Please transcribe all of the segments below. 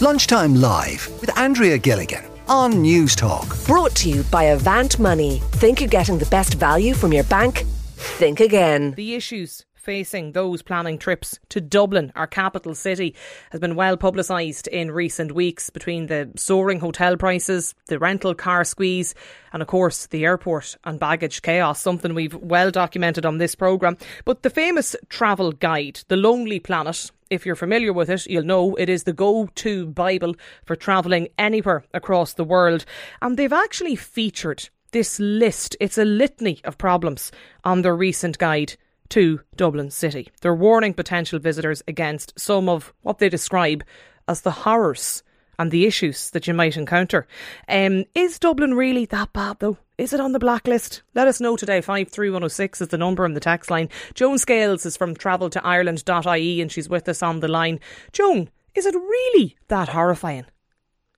Lunchtime Live with Andrea Gilligan on Newstalk. Brought to you by Avant Money. Think you're getting the best value from your bank? Think again. The issues facing those planning trips to Dublin, our capital city, has been well publicised in recent weeks between the soaring hotel prices, the rental car squeeze, and of course the airport and baggage chaos, something we've well documented on this programme. But the famous travel guide, The Lonely Planet, if you're familiar with it, you'll know it is the go to Bible for travelling anywhere across the world. And they've actually featured this list, it's a litany of problems on their recent guide to Dublin City. They're warning potential visitors against some of what they describe as the horrors and the issues that you might encounter. Um, is Dublin really that bad though? Is it on the blacklist? Let us know today. 53106 is the number on the text line. Joan Scales is from travel to Ireland.ie and she's with us on the line. Joan, is it really that horrifying?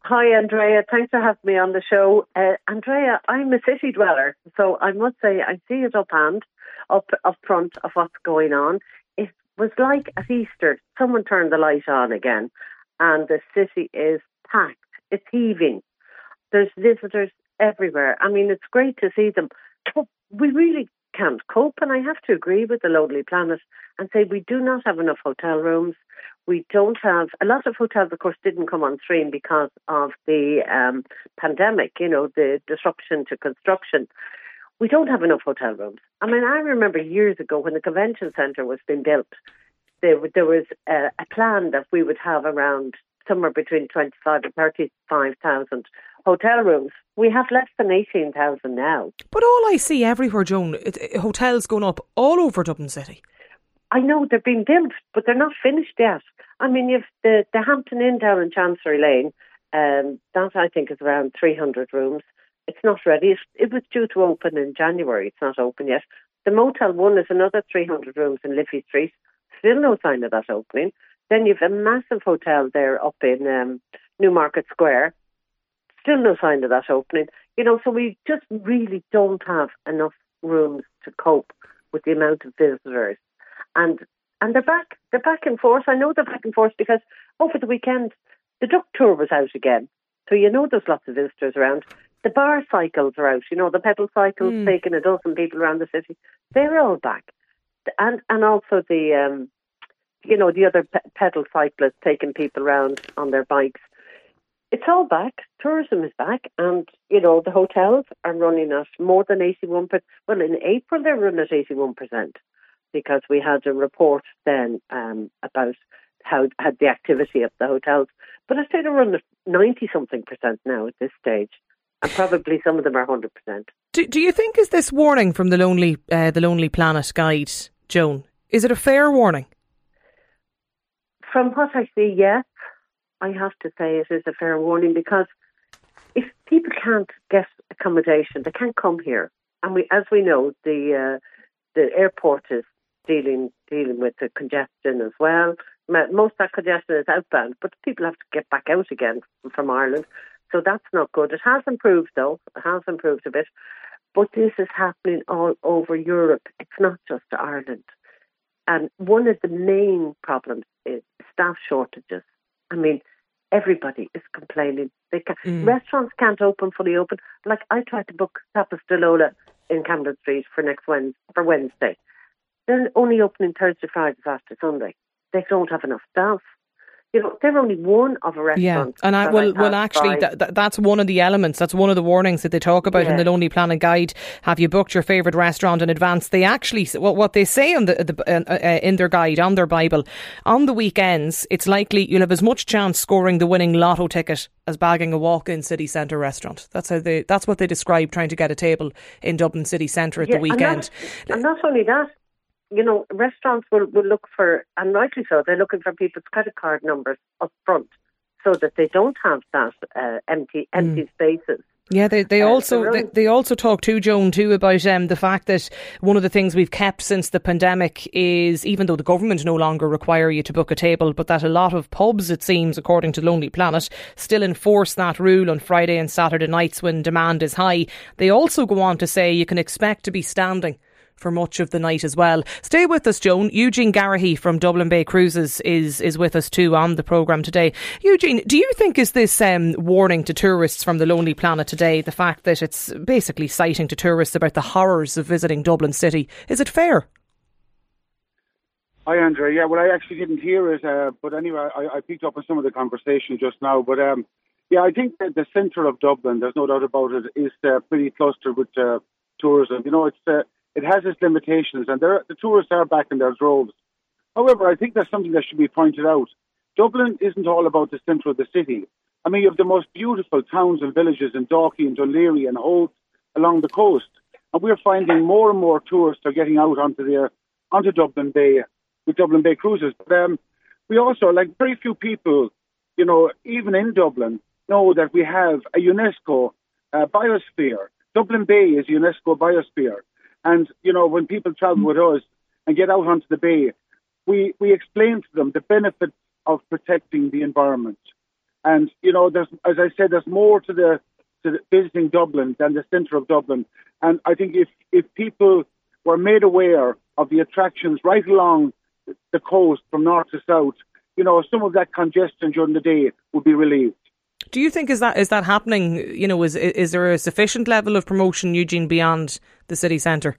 Hi, Andrea. Thanks for having me on the show. Uh, Andrea, I'm a city dweller, so I must say I see it up hand up up front of what's going on. It was like at Easter, someone turned the light on again, and the city is packed. It's heaving. There's visitors everywhere. I mean, it's great to see them. But we really can't cope, and I have to agree with the Lonely Planet and say we do not have enough hotel rooms. We don't have a lot of hotels, of course, didn't come on stream because of the um, pandemic. You know, the disruption to construction we don't have enough hotel rooms. I mean, I remember years ago when the convention centre was being built, there, there was a, a, plan that we would have around somewhere between 25 and 35,000 hotel rooms. We have less than 18,000 now. But all I see everywhere, Joan, it, hotels going up all over Dublin City. I know they're being built, but they're not finished yet. I mean, you've the, the Hampton Inn down in Chancery Lane, um, that I think is around 300 rooms. It's not ready. It was due to open in January. It's not open yet. The Motel One is another 300 rooms in Liffey Street. Still no sign of that opening. Then you've a massive hotel there up in um, Newmarket Square. Still no sign of that opening. You know, so we just really don't have enough rooms to cope with the amount of visitors. And and they're back. They're back in force. I know they're back in force because over the weekend the duck tour was out again. So you know there's lots of visitors around the bar cycles are out. You know, the pedal cycles mm. taking a dozen people around the city. They're all back, and and also the um, you know the other pe- pedal cyclists taking people around on their bikes. It's all back. Tourism is back, and you know the hotels are running at more than eighty-one percent. Well, in April they're running at eighty-one percent because we had a report then um, about how had the activity of the hotels. But I say they're running at ninety something percent now at this stage and probably some of them are hundred percent. Do, do you think is this warning from the lonely uh, the Lonely Planet guide, Joan? Is it a fair warning? From what I see, yes. I have to say it is a fair warning because if people can't get accommodation, they can't come here. And we, as we know, the uh, the airport is dealing dealing with the congestion as well. Most of that congestion is outbound, but people have to get back out again from Ireland. So that's not good. It has improved though. It has improved a bit. But this is happening all over Europe. It's not just Ireland. And one of the main problems is staff shortages. I mean, everybody is complaining. They can, mm. Restaurants can't open fully open. Like I tried to book Tapas de Lola in Camden Street for next Wednesday, for Wednesday. They're only opening Thursday, Friday, Saturday, Sunday. They don't have enough staff you know, they're only one of a restaurant. Yeah, and I well, well, actually, that, that's one of the elements. That's one of the warnings that they talk about yeah. in the Lonely Planet Guide. Have you booked your favourite restaurant in advance? They actually, what what they say on the, the uh, uh, in their guide on their Bible, on the weekends, it's likely you'll have as much chance scoring the winning lotto ticket as bagging a walk-in city centre restaurant. That's how they. That's what they describe trying to get a table in Dublin city centre at yeah, the weekend. And not, and not only that, you know, restaurants will, will look for, and rightly so, they're looking for people's credit card numbers up front so that they don't have that uh, empty empty mm. spaces. Yeah, they, they uh, also they, they, also talk to Joan too about um, the fact that one of the things we've kept since the pandemic is even though the government no longer require you to book a table, but that a lot of pubs, it seems, according to Lonely Planet, still enforce that rule on Friday and Saturday nights when demand is high. They also go on to say you can expect to be standing for much of the night as well. Stay with us, Joan. Eugene Garrihy from Dublin Bay Cruises is is with us too on the programme today. Eugene, do you think is this um, warning to tourists from the Lonely Planet today, the fact that it's basically citing to tourists about the horrors of visiting Dublin City, is it fair? Hi, Andrea. Yeah, well, I actually didn't hear it, uh, but anyway, I, I, picked up on some of the conversation just now. But um, yeah, I think that the centre of Dublin, there's no doubt about it, is uh, pretty clustered with uh, tourism. You know, it's uh, it has its limitations, and there, the tourists are back in their droves. However, I think there's something that should be pointed out. Dublin isn't all about the centre of the city. I mean, you have the most beautiful towns and villages in Dalkey and Laoghaire and Howth along the coast, and we're finding more and more tourists are getting out onto their onto Dublin Bay with Dublin Bay cruises. But um, we also, like very few people, you know, even in Dublin, know that we have a UNESCO uh, biosphere. Dublin Bay is UNESCO biosphere. And, you know, when people travel with us and get out onto the bay, we, we explain to them the benefits of protecting the environment. And, you know, there's, as I said, there's more to the, to the visiting Dublin than the centre of Dublin. And I think if, if people were made aware of the attractions right along the coast from north to south, you know, some of that congestion during the day would be relieved. Do you think is that is that happening? You know, is is there a sufficient level of promotion, Eugene, beyond the city centre?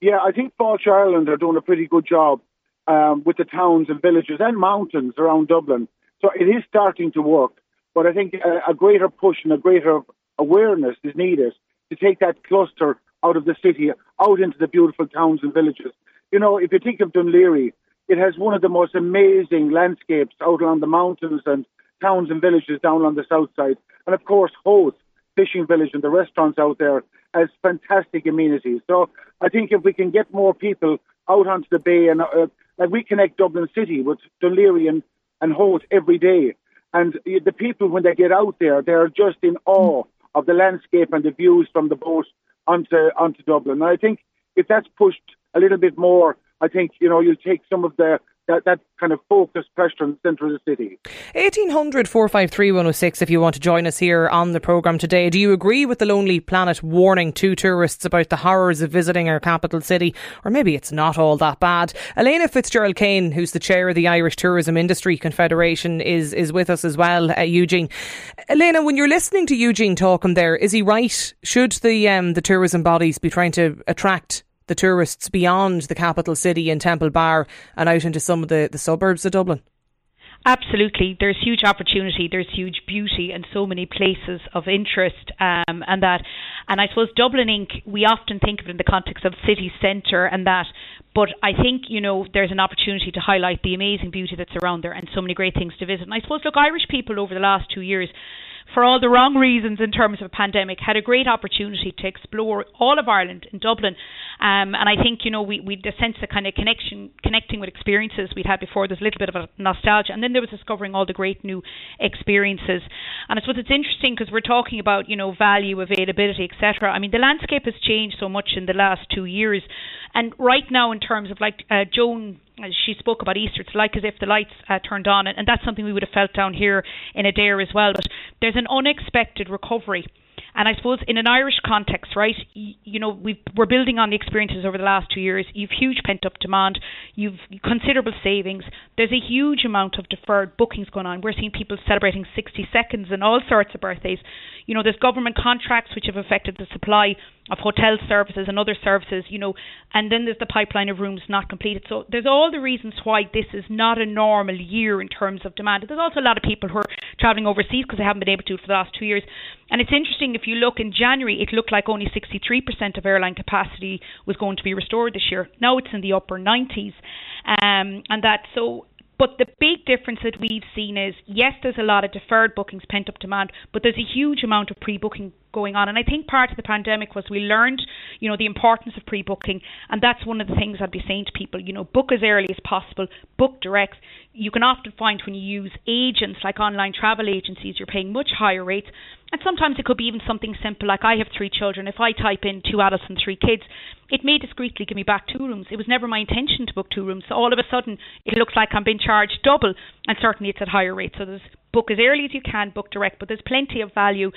Yeah, I think Fáilte Ireland are doing a pretty good job um, with the towns and villages and mountains around Dublin. So it is starting to work, but I think a, a greater push and a greater awareness is needed to take that cluster out of the city, out into the beautiful towns and villages. You know, if you think of Laoghaire, it has one of the most amazing landscapes out on the mountains and towns and villages down on the south side. And of course, Howth fishing village and the restaurants out there has fantastic amenities. So I think if we can get more people out onto the bay and uh, like we connect Dublin City with Laoghaire and, and Howth every day. And the people, when they get out there, they're just in awe of the landscape and the views from the boat onto onto Dublin. And I think if that's pushed a little bit more, I think you know you'll take some of the that, that kind of focused pressure in the centre of the city. 1800 453 106 if you want to join us here on the programme today. Do you agree with the Lonely Planet warning to tourists about the horrors of visiting our capital city? Or maybe it's not all that bad. Elaina Fitzgerald Kane, who's the chair of the Irish Tourism Industry Confederation, is, is with us as well, uh, Eugene. Elaina, when you're listening to Eugene talking there, is he right? Should the, um, the tourism bodies be trying to attract the tourists beyond the capital city in Temple Bar and out into some of the, the suburbs of Dublin? Absolutely, there's huge opportunity. There's huge beauty and so many places of interest, um, and that, and I suppose Dublin Inc. We often think of it in the context of city centre and that, but I think you know there's an opportunity to highlight the amazing beauty that's around there and so many great things to visit. And I suppose look, Irish people over the last two years for all the wrong reasons in terms of a pandemic, had a great opportunity to explore all of Ireland in Dublin. Um, and I think, you know, we, we the sense of kind of connection, connecting with experiences we'd had before. There's a little bit of a nostalgia. And then there was discovering all the great new experiences. And I suppose it's interesting because we're talking about, you know, value, availability, etc. I mean, the landscape has changed so much in the last two years. And right now, in terms of like uh, Joan she spoke about Easter, it's like as if the lights uh, turned on, and, and that's something we would have felt down here in Adare as well. But there's an unexpected recovery and I suppose in an Irish context, right, you, you know, we are building on the experiences over the last two years. You've huge pent up demand, you've considerable savings. There's a huge amount of deferred bookings going on. We're seeing people celebrating 60 seconds and all sorts of birthdays. You know, there's government contracts which have affected the supply of hotel services and other services, you know, and then there's the pipeline of rooms not completed. So there's all the reasons why this is not a normal year in terms of demand. There's also a lot of people who are travelling overseas because they haven't been able to for the last two years. And it's interesting if you look in January, it looked like only 63% of airline capacity was going to be restored this year. Now it's in the upper 90s, um, and that so but the big difference that we've seen is yes, there's a lot of deferred bookings, pent up demand, but there's a huge amount of pre booking going on. And I think part of the pandemic was we learned, you know, the importance of pre booking. And that's one of the things I'd be saying to people, you know, book as early as possible, book direct. You can often find when you use agents like online travel agencies, you're paying much higher rates. And sometimes it could be even something simple like I have three children. If I type in two adults and three kids, it may discreetly give me back two rooms. It was never my intention to book two rooms. So all of a sudden, it looks like I'm being charged double, and certainly it's at higher rates. So there's book as early as you can, book direct, but there's plenty of value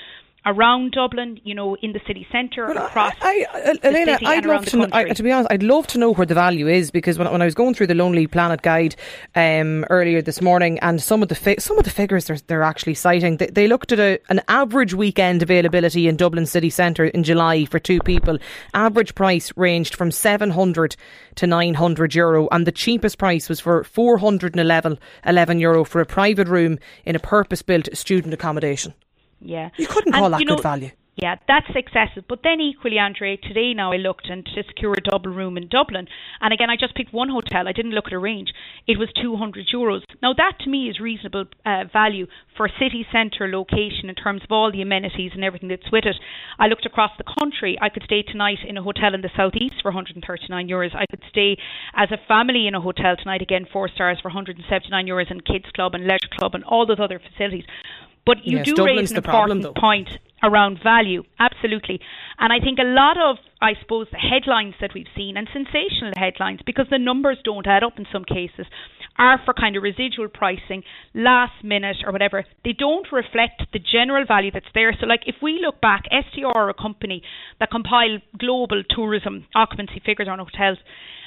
around Dublin, you know, in the city centre, well, across I, I, I, Elaina, I'd love to know, to be honest, I'd love to know where the value is because when, when I was going through the Lonely Planet guide um, earlier this morning, and some of the fi- some of the figures they're, they're actually citing, they, they looked at a, an average weekend availability in Dublin city centre in July for two people. Average price ranged from seven hundred to nine hundred euro, and the cheapest price was for four hundred and eleven euro for a private room in a purpose built student accommodation. Yeah. You couldn't call and, that know, good value. Yeah, that's excessive. But then equally, Andre, today now I looked and to secure a double room in Dublin, and again I just picked one hotel. I didn't look at a range. It was 200 euros. Now that to me is reasonable uh, value for a city centre location in terms of all the amenities and everything that's with it. I looked across the country. I could stay tonight in a hotel in the southeast for 139 euros. I could stay as a family in a hotel tonight again, four stars for 179 euros, and kids club and leisure club and all those other facilities. But you yes, do Dublin's raise an important problem, point around value, absolutely. And I think a lot of, I suppose, the headlines that we've seen, and sensational headlines, because the numbers don't add up in some cases, are for kind of residual pricing, last minute or whatever. They don't reflect the general value that's there. So, like, if we look back, STR, a company that compile global tourism occupancy figures on hotels,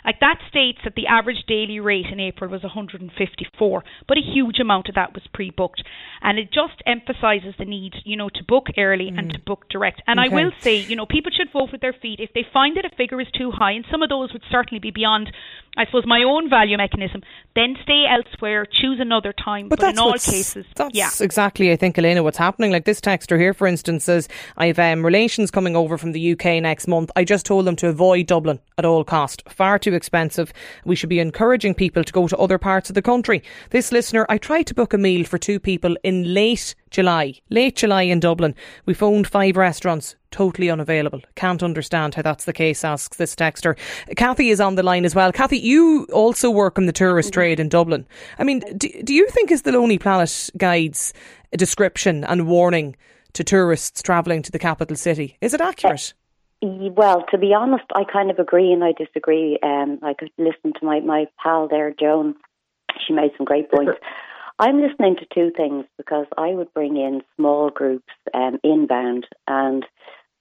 like that states that the average daily rate in April was 154, but a huge amount of that was pre-booked, and it just emphasises the need, you know, to book early mm. and to book direct. And okay. I will say, you know, people should vote with their feet if they find that a figure is too high, and some of those would certainly be beyond, I suppose, my own value mechanism. Then stay elsewhere, choose another time. But, but in all cases, that's yeah. exactly, I think, Elaina, what's happening. Like this texter here, for instance, says, "I've um, relations coming over from the UK next month. I just told them to avoid Dublin at all cost. Far too expensive. We should be encouraging people to go to other parts of the country. This listener, I tried to book a meal for two people in late July. Late July in Dublin. We phoned five restaurants. Totally unavailable. Can't understand how that's the case, asks this texter. Kathy is on the line as well. Kathy, you also work in the tourist mm-hmm. trade in Dublin. I mean, do, do you think is the Lonely Planet Guide's description and warning to tourists travelling to the capital city, is it accurate? Well, to be honest, I kind of agree and I disagree. Um, I could listen to my, my pal there, Joan. She made some great points. I'm listening to two things because I would bring in small groups um, inbound. And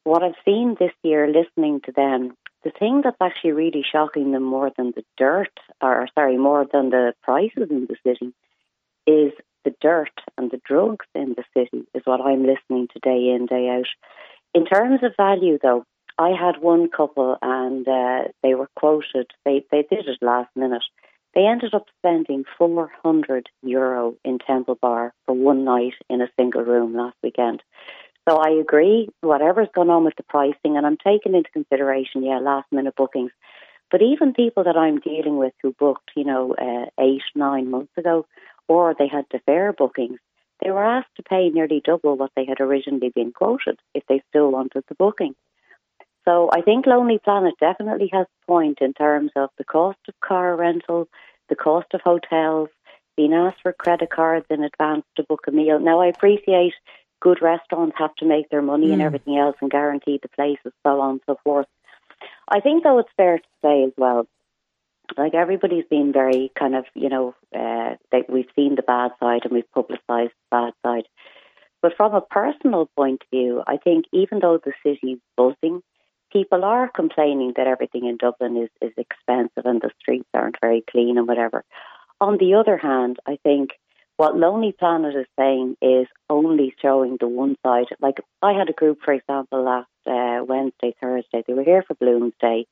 what I've seen this year, listening to them, the thing that's actually really shocking them more than the dirt, or sorry, more than the prices in the city, is the dirt and the drugs in the city, is what I'm listening to day in, day out. In terms of value, though, I had one couple and uh, they were quoted, they, they did it last minute. They ended up spending 400 euro in Temple Bar for one night in a single room last weekend. So I agree, whatever's gone on with the pricing, and I'm taking into consideration, yeah, last minute bookings. But even people that I'm dealing with who booked, you know, uh, eight, nine months ago, or they had defer bookings, they were asked to pay nearly double what they had originally been quoted if they still wanted the booking. So I think Lonely Planet definitely has a point in terms of the cost of car rental, the cost of hotels, being asked for credit cards in advance to book a meal. Now I appreciate good restaurants have to make their money mm. and everything else and guarantee the places, so on and so forth. I think though it's fair to say as well, like everybody's been very kind of, you know, uh, that we've seen the bad side and we've publicised the bad side. But from a personal point of view, I think even though the city's buzzing, people are complaining that everything in Dublin is, is expensive and the streets aren't very clean and whatever. On the other hand, I think what Lonely Planet is saying is only showing the one side. Like I had a group, for example, last uh, Wednesday, Thursday. They were here for Bloomsday,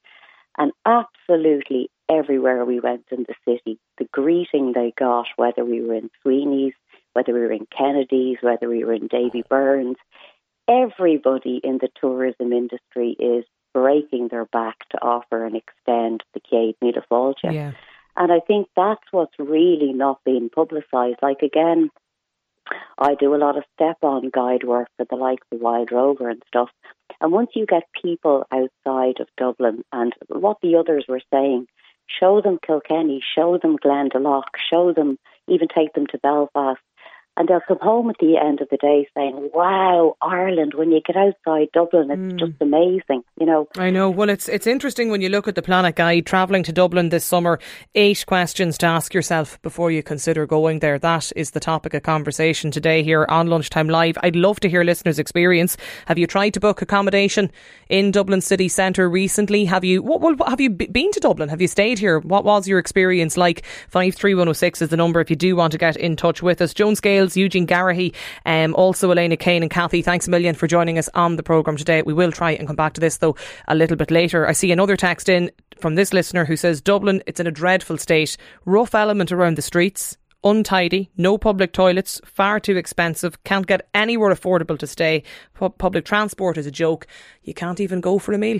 and absolutely everywhere we went in the city, the greeting they got, whether we were in Sweeney's, whether we were in Kennedy's, whether we were in Davy Byrne's, everybody in the tourism industry is breaking their back to offer and extend the Míle Fáilte. Yeah. And I think that's what's really not being publicised. Like, again, I do a lot of step on guide work for the likes of Wild Rover and stuff. And once you get people outside of Dublin and what the others were saying, show them Kilkenny, show them Glendalough, show them, even take them to Belfast, and they'll come home at the end of the day saying, "Wow, Ireland! When you get outside Dublin, it's mm. just amazing." You know. I know. Well, it's it's interesting when you look at the Planet Guide travelling to Dublin this summer. Eight questions to ask yourself before you consider going there. That is the topic of conversation today here on Lunchtime Live. I'd love to hear listeners' experience. Have you tried to book accommodation in Dublin city centre recently? Have you? What, what, have you been to Dublin? Have you stayed here? What was your experience like? Five three one zero six is the number if you do want to get in touch with us. Joan Scales, Eugene Garrihy, um, also Elaina Kane and Kathy. Thanks a million for joining us on the programme today. We will try and come back to this though a little bit later. I see another text in from this listener who says Dublin, it's in a dreadful state. Rough element around the streets untidy, no public toilets, far too expensive, can't get anywhere affordable to stay. P- public transport is a joke. You can't even go for a meal.